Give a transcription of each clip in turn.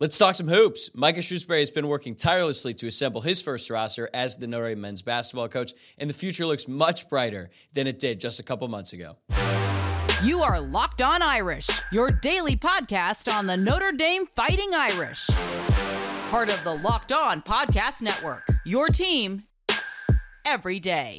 Let's talk some hoops. Micah Shrewsberry has been working tirelessly to assemble his first roster as the Notre Dame men's basketball coach, and the future looks much brighter than it did just a couple months ago. You are Locked On Irish, your daily podcast on the Notre Dame Fighting Irish. Part of the Locked On Podcast Network, your team every day.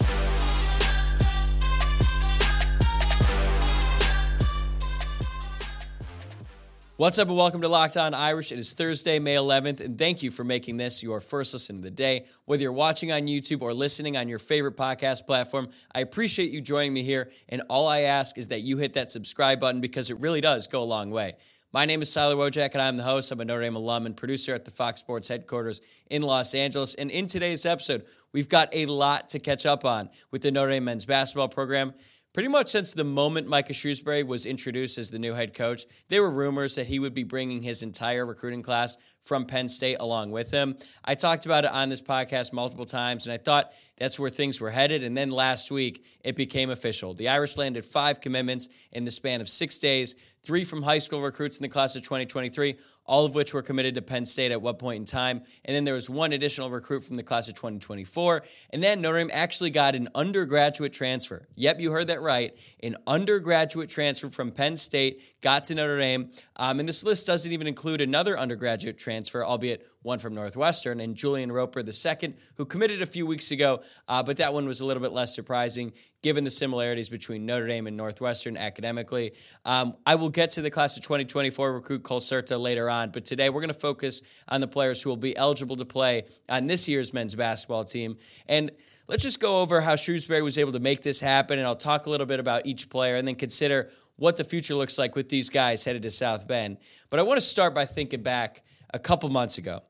What's up and welcome to Locked On Irish. It is Thursday, May 11th, and thank you for making this your first listen of the day. Whether you're watching on YouTube or listening on your favorite podcast platform, I appreciate you joining me here, and all I ask is that you hit that subscribe button because it really does go a long way. My name is Tyler Wojciak, and I'm the host. I'm a Notre Dame alum and producer at the Fox Sports headquarters in Los Angeles. And in today's episode, we've got a lot to catch up on with the Notre Dame men's basketball program. Pretty much since the moment Micah Shrewsberry was introduced as the new head coach, there were rumors that he would be bringing his entire recruiting class from Penn State along with him. I talked about it on this podcast multiple times, and I thought that's where things were headed. And then last week, it became official. The Irish landed five commitments in the span of six days, three from high school recruits in the class of 2023, all of which were committed to Penn State at what point in time. And then there was one additional recruit from the class of 2024. And then Notre Dame actually got an undergraduate transfer. Yep, you heard that right. An undergraduate transfer from Penn State got to Notre Dame. Um, and this list doesn't even include another undergraduate transfer, albeit one from Northwestern, and Julian Roper II, who committed a few weeks ago, uh, but that one was a little bit less surprising given the similarities between Notre Dame and Northwestern academically. Um, I will get to the class of 2024 recruit Cole Certa later on, but today we're going to focus on the players who will be eligible to play on this year's men's basketball team. And let's just go over how Shrewsberry was able to make this happen, and I'll talk a little bit about each player and then consider what the future looks like with these guys headed to South Bend. But I want to start by thinking back a couple months ago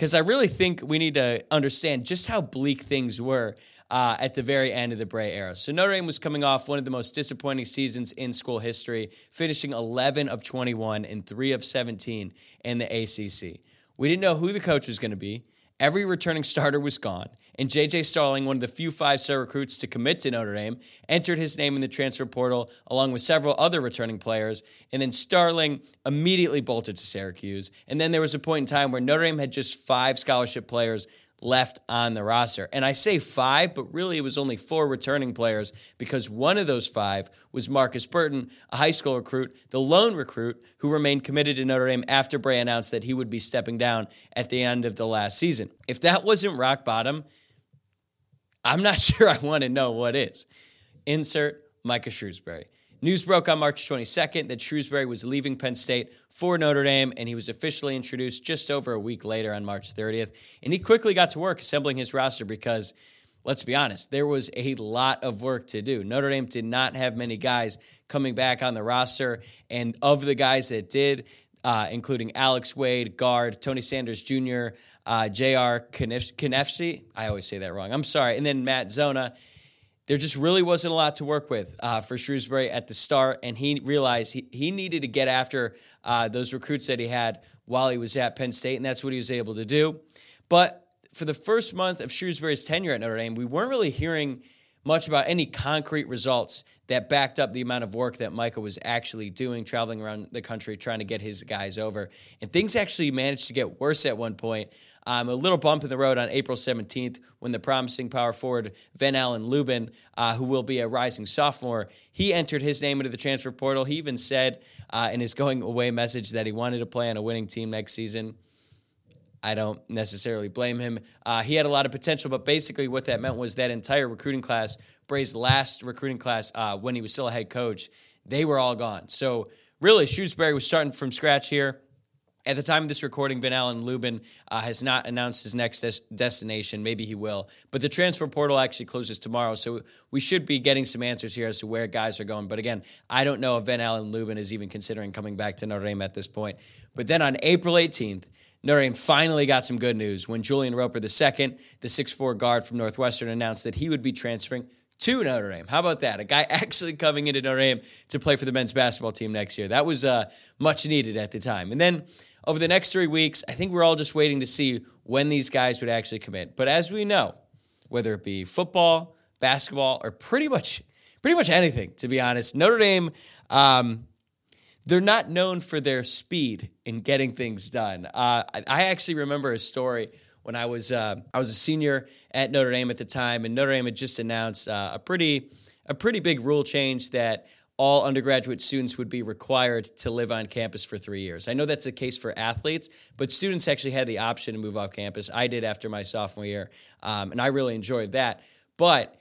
because I really think we need to understand just how bleak things were uh, at the very end of the Brey era. So Notre Dame was coming off one of the most disappointing seasons in school history, finishing 11 of 21 and 3 of 17 in the ACC. We didn't know who the coach was going to be. Every returning starter was gone, and J.J. Starling, one of the few five star recruits to commit to Notre Dame, entered his name in the transfer portal along with several other returning players. And then Starling immediately bolted to Syracuse. And then there was a point in time where Notre Dame had just five scholarship players left on the roster. And I say five, but really it was only four returning players because one of those five was Markus Burton, a high school recruit, the lone recruit who remained committed to Notre Dame after Brey announced that he would be stepping down at the end of the last season. If that wasn't rock bottom, I'm not sure I want to know what is. Insert Micah Shrewsberry. News broke on March 22nd that Shrewsberry was leaving Penn State for Notre Dame, and he was officially introduced just over a week later on March 30th. And he quickly got to work assembling his roster because, let's be honest, there was a lot of work to do. Notre Dame did not have many guys coming back on the roster, and of the guys that did, uh, including Alex Wade, guard, Tony Sanders Jr., uh, J.R. I always say that wrong. I'm sorry. And then Matt Zona there just really wasn't a lot to work with uh, for Shrewsberry at the start, and he realized he, he needed to get after uh, those recruits that he had while he was at Penn State, and that's what he was able to do. But for the first month of Shrewsberry's tenure at Notre Dame, we weren't really hearing much about any concrete results that backed up the amount of work that Micah was actually doing, traveling around the country trying to get his guys over. And things actually managed to get worse at one point. Um, a little bump in the road on April 17th when the promising power forward Ven-Allen Lubin, uh, who will be a rising sophomore, he entered his name into the transfer portal. He even said uh, in his going away message that he wanted to play on a winning team next season. I don't necessarily blame him. Uh, he had a lot of potential, but basically, what that meant was that entire recruiting class, Brey's last recruiting class uh, when he was still a head coach, they were all gone. So, really, Shrewsberry was starting from scratch here. At the time of this recording, Ven-Allen Lubin uh, has not announced his next des- destination. Maybe he will. But the transfer portal actually closes tomorrow, so we should be getting some answers here as to where guys are going. But again, I don't know if Ven-Allen Lubin is even considering coming back to Notre Dame at this point. But then on April 18th, Notre Dame finally got some good news when Julian Roper II, the 6'4 guard from Northwestern, announced that he would be transferring to Notre Dame. How about that? A guy actually coming into Notre Dame to play for the men's basketball team next year. That was uh, much needed at the time. And then over the next three weeks, I think we're all just waiting to see when these guys would actually commit. But as we know, whether it be football, basketball, or pretty much pretty much anything, to be honest, Notre Dame. Um, they're not known for their speed in getting things done. Uh, I actually remember a story when I was uh, I was a senior at Notre Dame at the time, and Notre Dame had just announced uh, a pretty a pretty big rule change that all undergraduate students would be required to live on campus for three years. I know that's the case for athletes, but students actually had the option to move off campus. I did after my sophomore year, um, and I really enjoyed that. But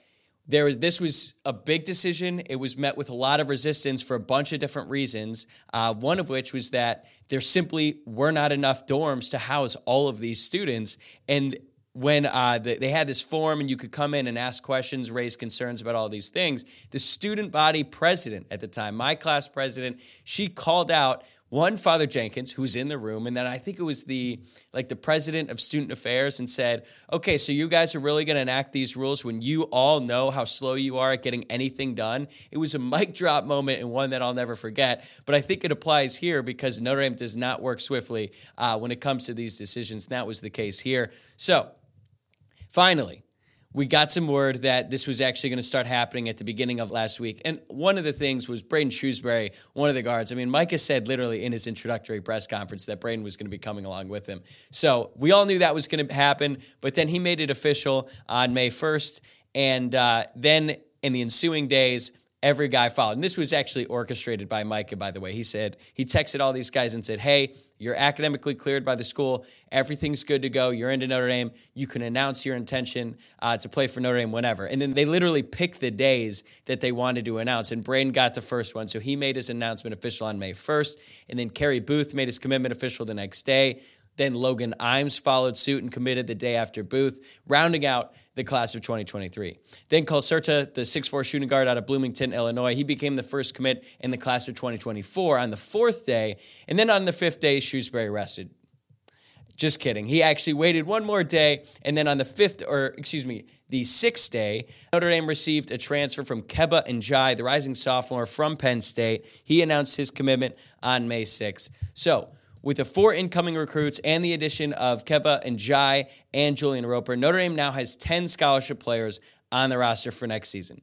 there was this was a big decision. It was met with a lot of resistance for a bunch of different reasons. Uh, one of which was that there simply were not enough dorms to house all of these students, and when uh, the, they had this form and you could come in and ask questions, raise concerns about all these things, the student body president at the time, my class president, she called out one Father Jenkins, who's in the room, and then I think it was the like the president of student affairs, and said, "Okay, so you guys are really going to enact these rules when you all know how slow you are at getting anything done." It was a mic drop moment and one that I'll never forget. But I think it applies here because Notre Dame does not work swiftly uh, when it comes to these decisions. And that was the case here. So Finally, we got some word that this was actually going to start happening at the beginning of last week. And one of the things was Braeden Shrewsberry, one of the guards. I mean, Micah said literally in his introductory press conference that Braeden was going to be coming along with him. So we all knew that was going to happen, but then he made it official on May 1st. And uh, then in the ensuing days, every guy followed. And this was actually orchestrated by Micah, by the way. He said, he texted all these guys and said, Hey, you're academically cleared by the school. Everything's good to go. You're into Notre Dame. You can announce your intention uh, to play for Notre Dame whenever. And then they literally picked the days that they wanted to announce. And Braeden got the first one. So he made his announcement official on May 1st. And then Carey Booth made his commitment official the next day. Then Logan Imes followed suit and committed the day after Booth, rounding out the class of 2023. Then Cole Certa, the 6'4 shooting guard out of Bloomington, Illinois, he became the first commit in the class of 2024 on the fourth day. And then on the fifth day, Shrewsberry rested. Just kidding. He actually waited one more day, and then on the fifth, or excuse me, the sixth day, Notre Dame received a transfer from Kebba Njie, the rising sophomore from Penn State. He announced his commitment on May 6th. So, with the four incoming recruits and the addition of Kebba Njie and Julian Roper, Notre Dame now has 10 scholarship players on the roster for next season.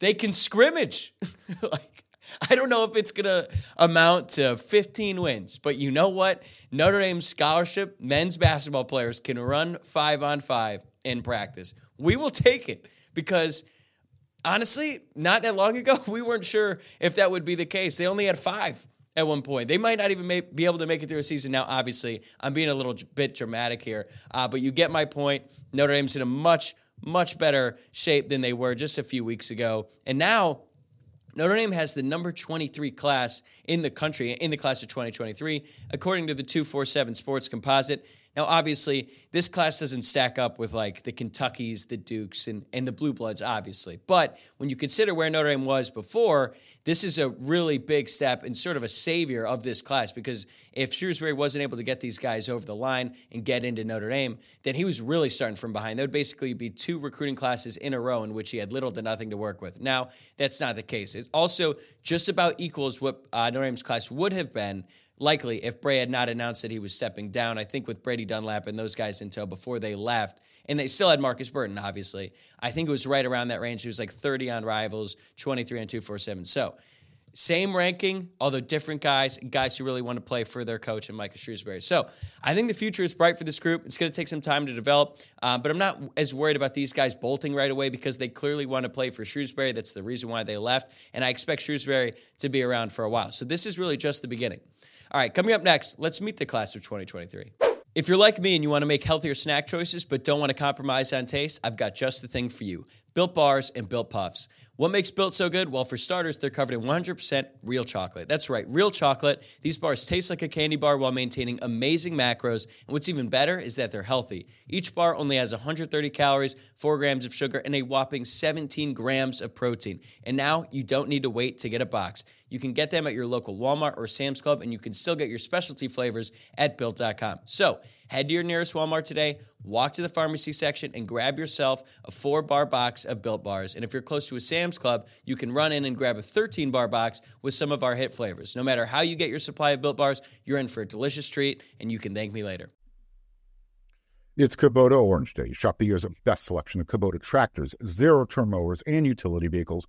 They can scrimmage. like, I don't know if it's going to amount to 15 wins, but you know what? Notre Dame scholarship men's basketball players can run five on five in practice. We will take it because honestly, not that long ago, we weren't sure if that would be the case. They only had five at one point. They might not even be able to make it through a season. Now, obviously, I'm being a little bit dramatic here, uh, but you get my point. Notre Dame's in a much, much better shape than they were just a few weeks ago. And now, Notre Dame has the number 23 class in the country in the class of 2023, according to the 247 Sports Composite. Now, obviously, this class doesn't stack up with like the Kentuckies, the Dukes, and, and the Blue Bloods, obviously. But when you consider where Notre Dame was before, this is a really big step and sort of a savior of this class because if Shrewsberry wasn't able to get these guys over the line and get into Notre Dame, then he was really starting from behind. That would basically be two recruiting classes in a row in which he had little to nothing to work with. Now, that's not the case. It also just about equals what uh, Notre Dame's class would have been likely if Brey had not announced that he was stepping down. I think with Brady Dunlap and those guys until before they left, and they still had Markus Burton, obviously. I think it was right around that range. He was like 30 on rivals, 23 on 247. So, same ranking, although different guys, guys who really want to play for their coach and Micah Shrewsberry. So I think the future is bright for this group. It's going to take some time to develop, uh, but I'm not as worried about these guys bolting right away because they clearly want to play for Shrewsberry. That's the reason why they left, and I expect Shrewsberry to be around for a while. So this is really just the beginning. All right, coming up next, let's meet the class of 2023. If you're like me and you want to make healthier snack choices but don't want to compromise on taste, I've got just the thing for you. Built Bars, and Built Puffs. What makes Built so good? Well, for starters, they're covered in 100% real chocolate. That's right, real chocolate. These bars taste like a candy bar while maintaining amazing macros. And what's even better is that they're healthy. Each bar only has 130 calories, 4 grams of sugar, and a whopping 17 grams of protein. And now you don't need to wait to get a box. You can get them at your local Walmart or Sam's Club, and you can still get your specialty flavors at built.com. So head to your nearest Walmart today, walk to the pharmacy section, and grab yourself a four bar box of built bars. And if you're close to a Sam's Club, you can run in and grab a 13 bar box with some of our hit flavors. No matter how you get your supply of built bars, you're in for a delicious treat, and you can thank me later. It's Kubota Orange Day. Shop the year's best selection of Kubota tractors, zero turn mowers, and utility vehicles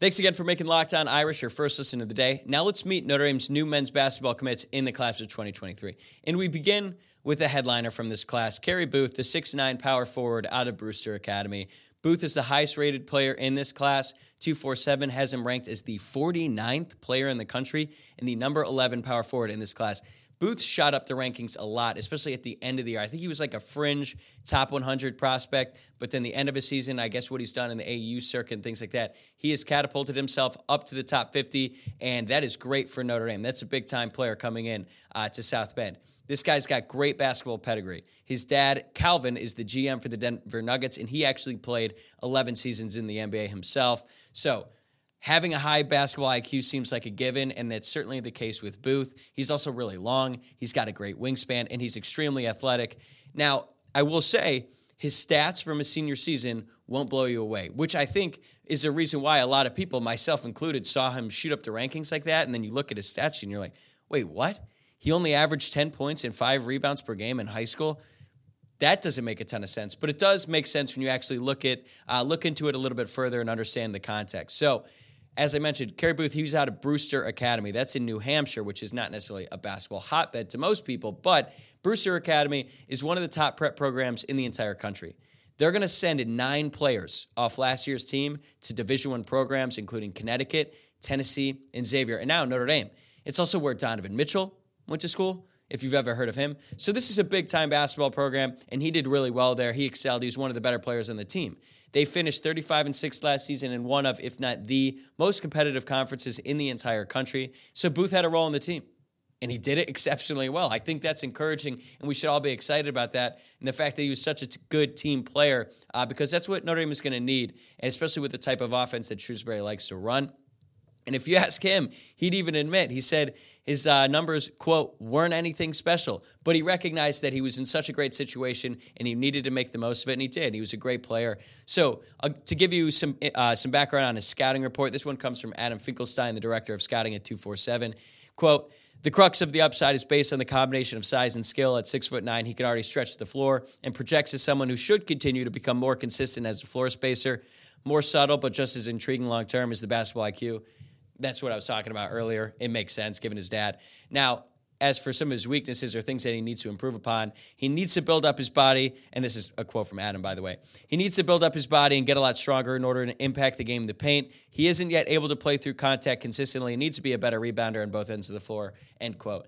Thanks again for making Locked On Irish your first listen of the day. Now let's meet Notre Dame's new men's basketball commits in the class of 2023. And we begin with a headliner from this class, Carey Booth, the 6'9 power forward out of Brewster Academy. Booth is the highest rated player in this class. 247 has him ranked as the 49th player in the country and the number 11 power forward in this class. Booth shot up the rankings a lot, especially at the end of the year. I think he was like a fringe top 100 prospect, but then the end of his season, I guess what he's done in the AU circuit and things like that, he has catapulted himself up to the top 50, and that is great for Notre Dame. That's a big time player coming in uh, to South Bend. This guy's got great basketball pedigree. His dad, Calvin, is the GM for the Denver Nuggets, and he actually played 11 seasons in the NBA himself. So, having a high basketball IQ seems like a given, and that's certainly the case with Booth. He's also really long, he's got a great wingspan, and he's extremely athletic. Now, I will say, his stats from his senior season won't blow you away, which I think is a reason why a lot of people, myself included, saw him shoot up the rankings like that. And then you look at his stats and you're like, wait, what? He only averaged 10 points and five rebounds per game in high school. That doesn't make a ton of sense, but it does make sense when you actually look at uh, look into it a little bit further and understand the context. So as I mentioned, Carey Booth, he was out of Brewster Academy. That's in New Hampshire, which is not necessarily a basketball hotbed to most people, but Brewster Academy is one of the top prep programs in the entire country. They're going to send nine players off last year's team to Division One programs, including Connecticut, Tennessee, and Xavier, and now Notre Dame. It's also where Donovan Mitchell went to school, if you've ever heard of him. So this is a big time basketball program, and he did really well there. He excelled. He was one of the better players on the team. They finished 35 and 6 last season in one of, if not the most competitive conferences in the entire country. So Booth had a role in the team. And he did it exceptionally well. I think that's encouraging, and we should all be excited about that. And the fact that he was such a t- good team player, uh, because that's what Notre Dame is going to need, and especially with the type of offense that Shrewsberry likes to run. And if you ask him, he'd even admit, he said his uh, numbers, quote, weren't anything special, but he recognized that he was in such a great situation and he needed to make the most of it, and he did. He was a great player. So, uh, to give you some, uh, some background on his scouting report, this one comes from Adam Finkelstein, the director of scouting at 247. Quote, the crux of the upside is based on the combination of size and skill. At six foot nine, he can already stretch the floor and projects as someone who should continue to become more consistent as a floor spacer. More subtle, but just as intriguing long term is the basketball IQ that's what I was talking about earlier. It makes sense given his dad. Now, as for some of his weaknesses or things that he needs to improve upon, he needs to build up his body. And this is a quote from Adam, by the way. He needs to build up his body and get a lot stronger in order to impact the game in the paint. He isn't yet able to play through contact consistently. He needs to be a better rebounder on both ends of the floor. End quote.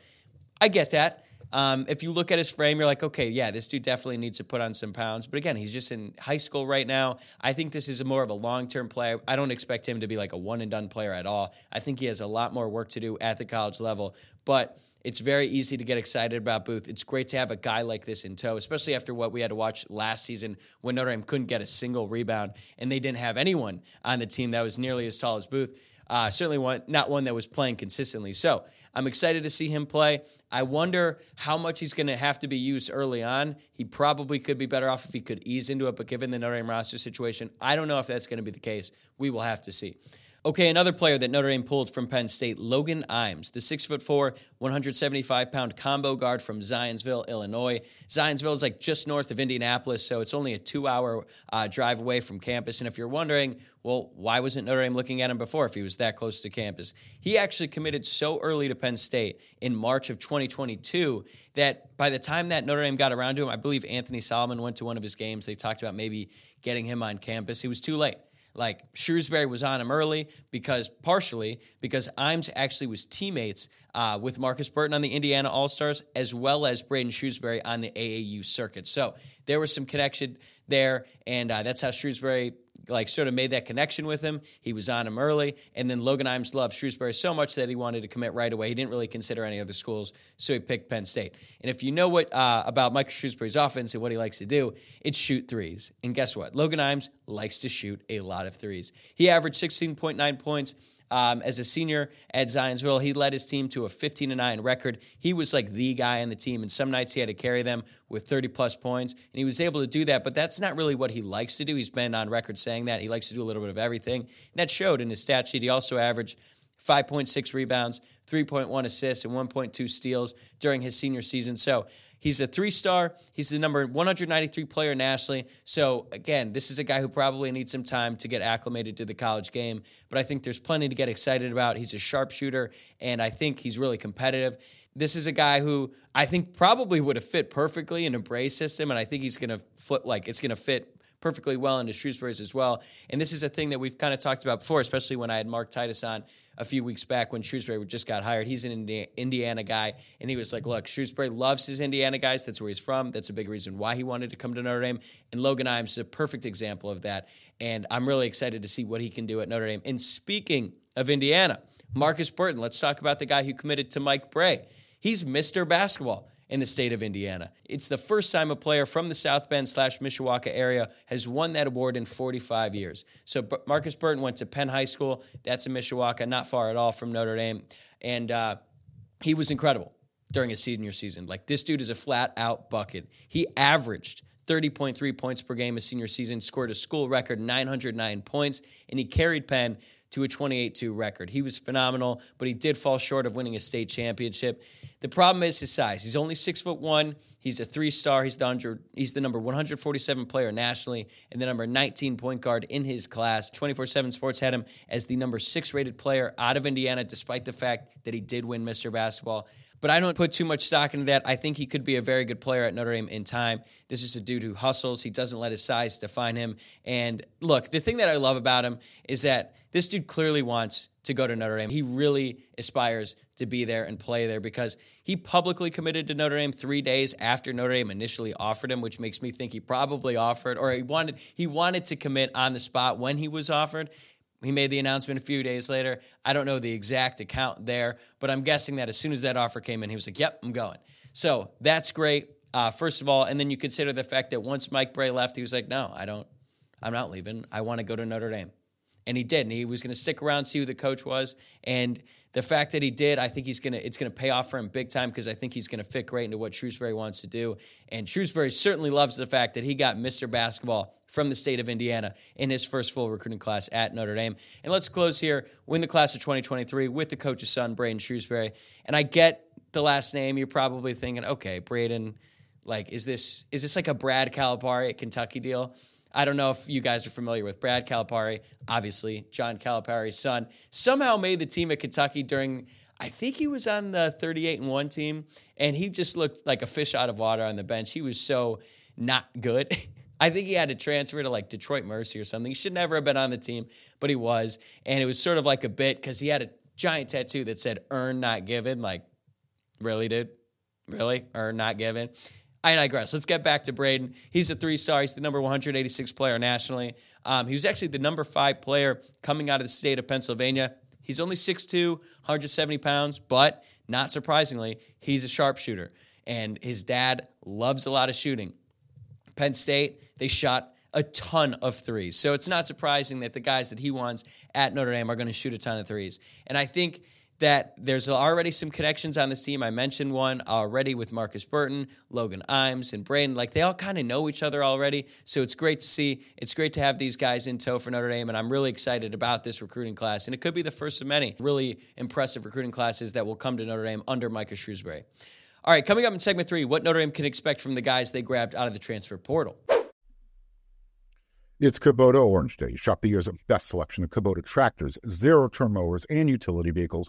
I get that. Um, if you look at his frame, you're like, okay, yeah, this dude definitely needs to put on some pounds. But again, he's just in high school right now. I think this is more of a long term play. I don't expect him to be like a one and done player at all. I think he has a lot more work to do at the college level. But it's very easy to get excited about Booth. It's great to have a guy like this in tow, especially after what we had to watch last season when Notre Dame couldn't get a single rebound and they didn't have anyone on the team that was nearly as tall as Booth. Uh, certainly one, not one that was playing consistently. So I'm excited to see him play. I wonder how much he's going to have to be used early on. He probably could be better off if he could ease into it, but given the Notre Dame roster situation, I don't know if that's going to be the case. We will have to see. Okay, another player that Notre Dame pulled from Penn State, Logan Imes, the six foot four, 175 pound combo guard from Zionsville, Illinois. Zionsville is like just north of Indianapolis, so it's only a two hour uh, drive away from campus. And if you're wondering, well, why wasn't Notre Dame looking at him before if he was that close to campus? He actually committed so early to Penn State in March of 2022 that by the time that Notre Dame got around to him, I believe Anthony Solomon went to one of his games. They talked about maybe getting him on campus. He was too late. Like Shrewsberry was on him early because partially because Imes actually was teammates uh, with Markus Burton on the Indiana All Stars as well as Braeden Shrewsberry on the AAU circuit. So there was some connection there, and uh, that's how Shrewsberry like sort of made that connection with him. He was on him early, and then Logan Imes loved Shrewsberry so much that he wanted to commit right away. He didn't really consider any other schools, so he picked Penn State. And if you know what uh, about Micah Shrewsberry's offense and what he likes to do, it's shoot threes. And guess what? Logan Imes likes to shoot a lot of threes. He averaged 16.9 points um, as a senior at Zionsville, he led his team to a 15 9 record. He was like the guy on the team, and some nights he had to carry them with 30 plus points, and he was able to do that. But that's not really what he likes to do. He's been on record saying that he likes to do a little bit of everything. And that showed in his stat sheet. He also averaged 5.6 rebounds, 3.1 assists, and 1.2 steals during his senior season. So He's a three star. He's the number 193 player nationally. So, again, this is a guy who probably needs some time to get acclimated to the college game, but I think there's plenty to get excited about. He's a sharpshooter, and I think he's really competitive. This is a guy who I think probably would have fit perfectly in a Brey system, and I think he's going to flip like it's going to fit perfectly well into Shrewsberry's as well. And this is a thing that we've kind of talked about before, especially when I had Mark Titus on a few weeks back when Shrewsberry just got hired. He's an Indiana guy, and he was like, "Look, Shrewsberry loves his Indiana guys. That's where he's from. That's a big reason why he wanted to come to Notre Dame." And Logan Imes is a perfect example of that. And I'm really excited to see what he can do at Notre Dame. And speaking of Indiana, Markus Burton. Let's talk about the guy who committed to Mike Brey. He's Mr. Basketball in the state of Indiana. It's the first time a player from the South Bend slash Mishawaka area has won that award in 45 years. So Markus Burton went to Penn High School. That's in Mishawaka, not far at all from Notre Dame. And uh, he was incredible during his senior season. Like this dude is a flat out bucket. He averaged 30.3 points per game his senior season, scored a school record 909 points, and he carried Penn to a 28 2 record. He was phenomenal, but he did fall short of winning a state championship. The problem is his size. He's only six foot one. He's a three star. He's the, under, he's the number 147 player nationally and the number 19 point guard in his class. 24 7 Sports had him as the number six rated player out of Indiana, despite the fact that he did win Mr. Basketball. But I don't put too much stock into that. I think he could be a very good player at Notre Dame in time. This is a dude who hustles. He doesn't let his size define him. And look, the thing that I love about him is that this dude clearly wants to go to Notre Dame. He really aspires to be there and play there because he publicly committed to Notre Dame three days after Notre Dame initially offered him, which makes me think he probably offered or he wanted he wanted to commit on the spot when he was offered. He made the announcement a few days later. I don't know the exact account there, but I'm guessing that as soon as that offer came in, he was like, "Yep, I'm going." So that's great. Uh, first of all, and then you consider the fact that once Mike Brey left, he was like, "No, I don't. I'm not leaving. I want to go to Notre Dame." and he did. And he was going to stick around, see who the coach was, and the fact that he did, I think he's gonna it's gonna pay off for him big time because I think he's gonna fit great into what Shrewsberry wants to do. And Shrewsberry certainly loves the fact that he got Mr. Basketball from the state of Indiana in his first full recruiting class at Notre Dame. And let's close here. Win the class of 2023 with the coach's son, Braeden Shrewsberry. And I get the last name. You're probably thinking, okay, Braeden, like, is this is this like a Brad Calipari at Kentucky deal? I don't know if you guys are familiar with Brad Calipari, obviously, John Calipari's son, somehow made the team at Kentucky during, I think he was on the 38 and 1 team, and he just looked like a fish out of water on the bench. He was so not good. I think he had to transfer to like Detroit Mercy or something. He should never have been on the team, but he was. And it was sort of like a bit because he had a giant tattoo that said earn, not given. Like, really, dude? Really? Earn, not given? I digress. Let's get back to Braeden. He's a three star. He's the number 186 player nationally. Um, he was actually the number five player coming out of the state of Pennsylvania. He's only 6'2, 170 pounds, but not surprisingly, he's a sharpshooter. And his dad loves a lot of shooting. Penn State, they shot a ton of threes. So it's not surprising that the guys that he wants at Notre Dame are going to shoot a ton of threes. And I think that there's already some connections on this team. I mentioned one already with Markus Burton, Logan Imes, and Braeden. Like they all kind of know each other already. So it's great to see. It's great to have these guys in tow for Notre Dame. And I'm really excited about this recruiting class. And it could be the first of many really impressive recruiting classes that will come to Notre Dame under Micah Shrewsberry. All right, coming up in segment three, what Notre Dame can expect from the guys they grabbed out of the transfer portal. It's Kubota Orange Day. Shop the year's best selection of Kubota tractors, zero turn mowers, and utility vehicles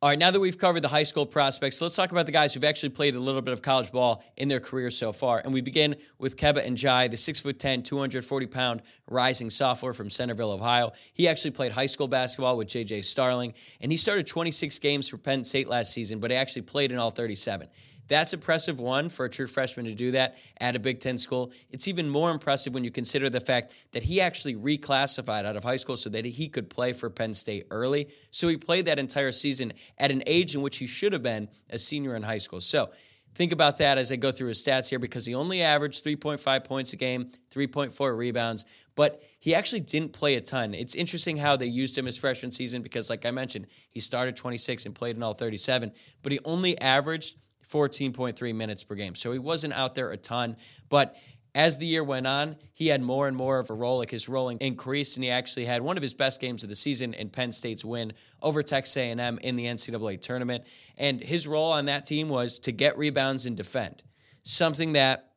All right, now that we've covered the high school prospects, let's talk about the guys who've actually played a little bit of college ball in their career so far. And we begin with Kebba Njie, the 6'10, 240 pound rising sophomore from Centerville, Ohio. He actually played high school basketball with JJ Starling, and he started 26 games for Penn State last season, but he actually played in all 37. That's impressive, one, for a true freshman to do that at a Big Ten school. It's even more impressive when you consider the fact that he actually reclassified out of high school so that he could play for Penn State early. So he played that entire season at an age in which he should have been a senior in high school. So think about that as I go through his stats here because he only averaged 3.5 points a game, 3.4 rebounds, but he actually didn't play a ton. It's interesting how they used him his freshman season because, like I mentioned, he started 26 and played in all 37, but he only averaged 14.3 minutes per game. So he wasn't out there a ton, but as the year went on, he had more and more of a role. Like his role increased, and he actually had one of his best games of the season in Penn State's win over Texas A&M in the NCAA tournament. And his role on that team was to get rebounds and defend, something that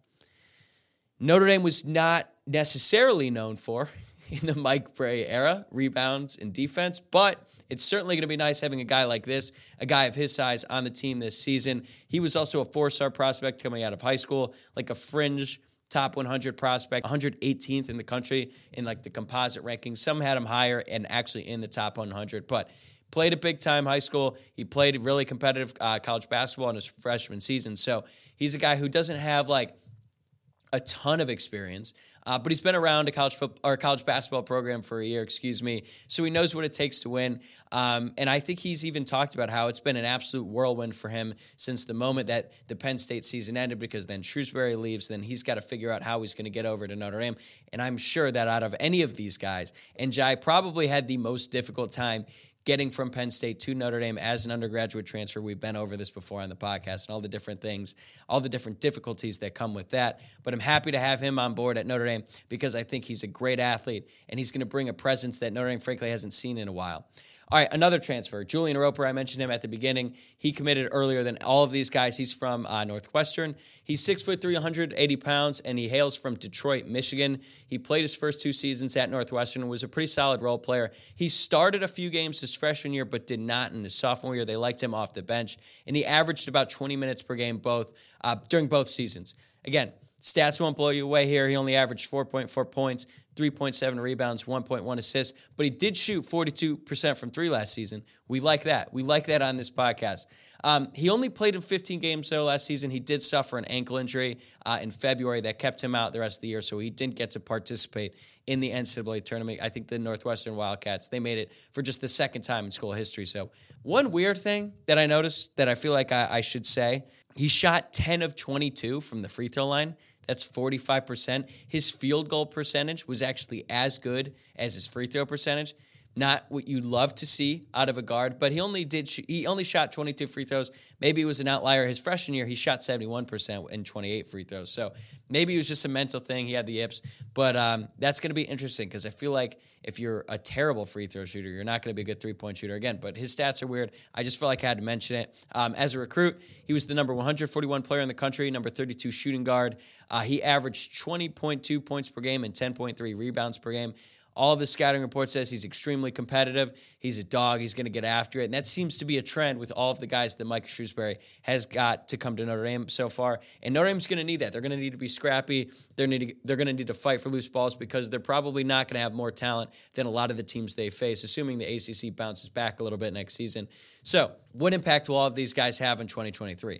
Notre Dame was not necessarily known for in the Mike Brey era, rebounds and defense, but it's certainly going to be nice having a guy like this, a guy of his size on the team this season. He was also a four star prospect coming out of high school, like a fringe top 100 prospect, 118th in the country in like the composite rankings. Some had him higher and actually in the top 100, but played a big time high school. He played really competitive uh, college basketball in his freshman season. So he's a guy who doesn't have like a ton of experience, uh, but he's been around a college football or college basketball program for a year, excuse me. So he knows what it takes to win. Um, and I think he's even talked about how it's been an absolute whirlwind for him since the moment that the Penn State season ended, because then Shrewsberry leaves, then he's got to figure out how he's going to get over to Notre Dame. And I'm sure that out of any of these guys, Njie probably had the most difficult time getting from Penn State to Notre Dame as an undergraduate transfer. We've been over this before on the podcast and all the different things, all the different difficulties that come with that. But I'm happy to have him on board at Notre Dame because I think he's a great athlete and he's going to bring a presence that Notre Dame, frankly, hasn't seen in a while. All right, another transfer. Julian Roper, I mentioned him at the beginning. He committed earlier than all of these guys. He's from uh, Northwestern. He's six foot three, 180 pounds, and he hails from Detroit, Michigan. He played his first two seasons at Northwestern and was a pretty solid role player. He started a few games his freshman year, but did not in his sophomore year. They liked him off the bench, and he averaged about 20 minutes per game both uh, during both seasons. Again, stats won't blow you away here. He only averaged 4.4 points, 3.7 rebounds, 1.1 assists, but he did shoot 42% from three last season. We like that. We like that on this podcast. Um, he only played in 15 games though last season. He did suffer an ankle injury uh, in February that kept him out the rest of the year, so he didn't get to participate in the NCAA tournament. I think the Northwestern Wildcats they made it for just the second time in school history. So one weird thing that I noticed that I feel like I, I should say, he shot 10 of 22 from the free throw line. That's 45%. His field goal percentage was actually as good as his free throw percentage. Not what you'd love to see out of a guard, but he only did he only shot 22 free throws. Maybe it was an outlier. His freshman year, he shot 71% in 28 free throws. So maybe it was just a mental thing. He had the yips, but um, that's going to be interesting because I feel like if you're a terrible free throw shooter, you're not going to be a good three point shooter again. But his stats are weird. I just felt like I had to mention it. Um, as a recruit, he was the number 141 player in the country, number 32 shooting guard. Uh, he averaged 20.2 points per game and 10.3 rebounds per game. All the scouting report says he's extremely competitive. He's a dog. He's going to get after it. And that seems to be a trend with all of the guys that Mike Shrewsberry has got to come to Notre Dame so far. And Notre Dame's going to need that. They're going to need to be scrappy. They're, need to, they're going to need to fight for loose balls because they're probably not going to have more talent than a lot of the teams they face, assuming the ACC bounces back a little bit next season. So, what impact will all of these guys have in 2023?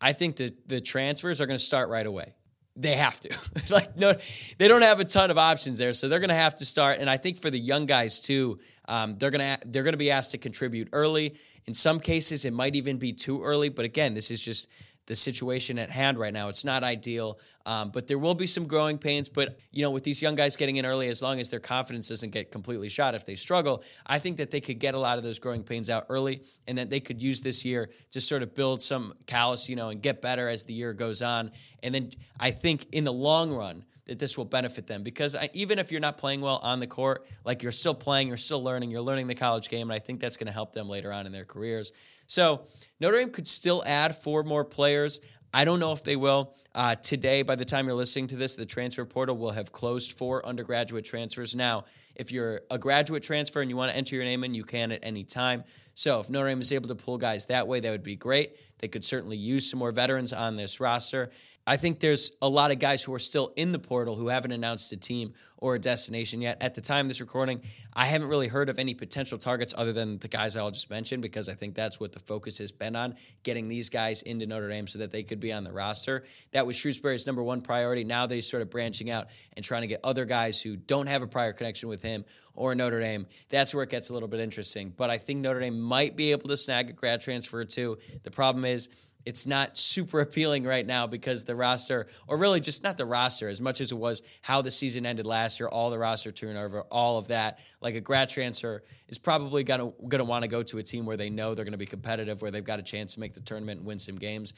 I think that the transfers are going to start right away. They have to. like no, they don't have a ton of options there, so they're going to have to start. And I think for the young guys too, um, they're gonna they're gonna be asked to contribute early. In some cases, it might even be too early. But again, this is just the situation at hand right now. It's not ideal, um, but there will be some growing pains. But, you know, with these young guys getting in early, as long as their confidence doesn't get completely shot if they struggle, I think that they could get a lot of those growing pains out early and that they could use this year to sort of build some callus, you know, and get better as the year goes on. And then I think in the long run, that this will benefit them because I, even if you're not playing well on the court, like you're still playing, you're still learning, you're learning the college game, and I think that's going to help them later on in their careers. So Notre Dame could still add four more players. I don't know if they will. Uh, today, by the time you're listening to this, the transfer portal will have closed for undergraduate transfers. Now, if you're a graduate transfer and you want to enter your name in, you can at any time. So if Notre Dame is able to pull guys that way, that would be great. They could certainly use some more veterans on this roster. I think there's a lot of guys who are still in the portal who haven't announced a team or a destination yet. At the time of this recording, I haven't really heard of any potential targets other than the guys I'll just mention because I think that's what the focus has been on getting these guys into Notre Dame so that they could be on the roster. That was Shrewsberry's number one priority. Now they're sort of branching out and trying to get other guys who don't have a prior connection with him or Notre Dame. That's where it gets a little bit interesting. But I think Notre Dame might be able to snag a grad transfer too. The problem is, it's not super appealing right now because the roster, or really just not the roster as much as it was how the season ended last year, all the roster turnover, all of that. Like a grad transfer is probably gonna gonna want to go to a team where they know they're gonna be competitive, where they've got a chance to make the tournament and win some games.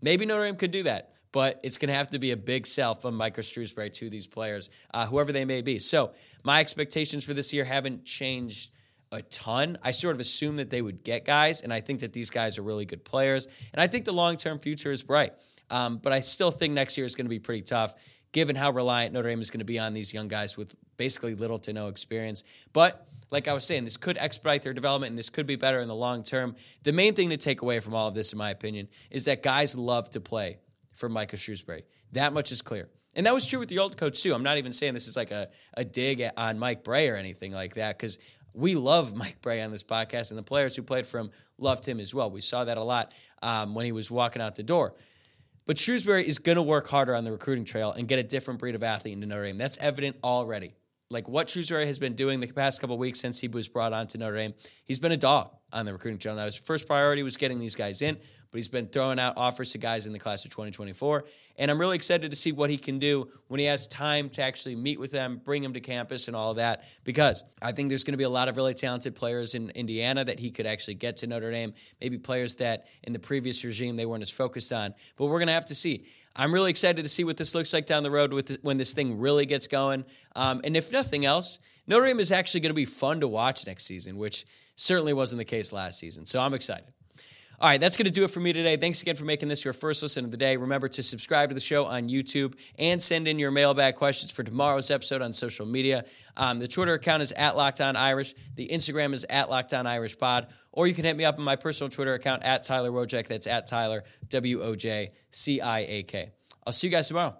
Maybe Notre Dame could do that, but it's going to have to be a big sell from Micah Shrewsberry to these players, uh, whoever they may be. So my expectations for this year haven't changed a ton. I sort of assumed that they would get guys, and I think that these guys are really good players. And I think the long term future is bright. Um, but I still think next year is going to be pretty tough, given how reliant Notre Dame is going to be on these young guys with basically little to no experience. But like I was saying, this could expedite their development and this could be better in the long term. The main thing to take away from all of this, in my opinion, is that guys love to play for Micah Shrewsberry. That much is clear. And that was true with the old coach, too. I'm not even saying this is like a, a dig on Mike Brey or anything like that, because we love Mike Brey on this podcast, and the players who played for him loved him as well. We saw that a lot um, when he was walking out the door. But Shrewsberry is going to work harder on the recruiting trail and get a different breed of athlete into Notre Dame. That's evident already. Like what Shrewsberry has been doing the past couple weeks since he was brought on to Notre Dame, he's been a dog on the recruiting trail. Now, his first priority was getting these guys in but he's been throwing out offers to guys in the class of 2024. And I'm really excited to see what he can do when he has time to actually meet with them, bring them to campus, and all that, because I think there's going to be a lot of really talented players in Indiana that he could actually get to Notre Dame, maybe players that in the previous regime they weren't as focused on. But we're going to have to see. I'm really excited to see what this looks like down the road with this, when this thing really gets going. Um, and if nothing else, Notre Dame is actually going to be fun to watch next season, which certainly wasn't the case last season. So I'm excited. All right, that's going to do it for me today. Thanks again for making this your first listen of the day. Remember to subscribe to the show on YouTube and send in your mailbag questions for tomorrow's episode on social media. Um, the Twitter account is at Locked On Irish. The Instagram is at Locked On Irish Pod. Or you can hit me up on my personal Twitter account at Tyler Wojciak. That's at Tyler, W O J C I A K. I'll see you guys tomorrow.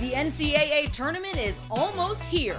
The NCAA tournament is almost here,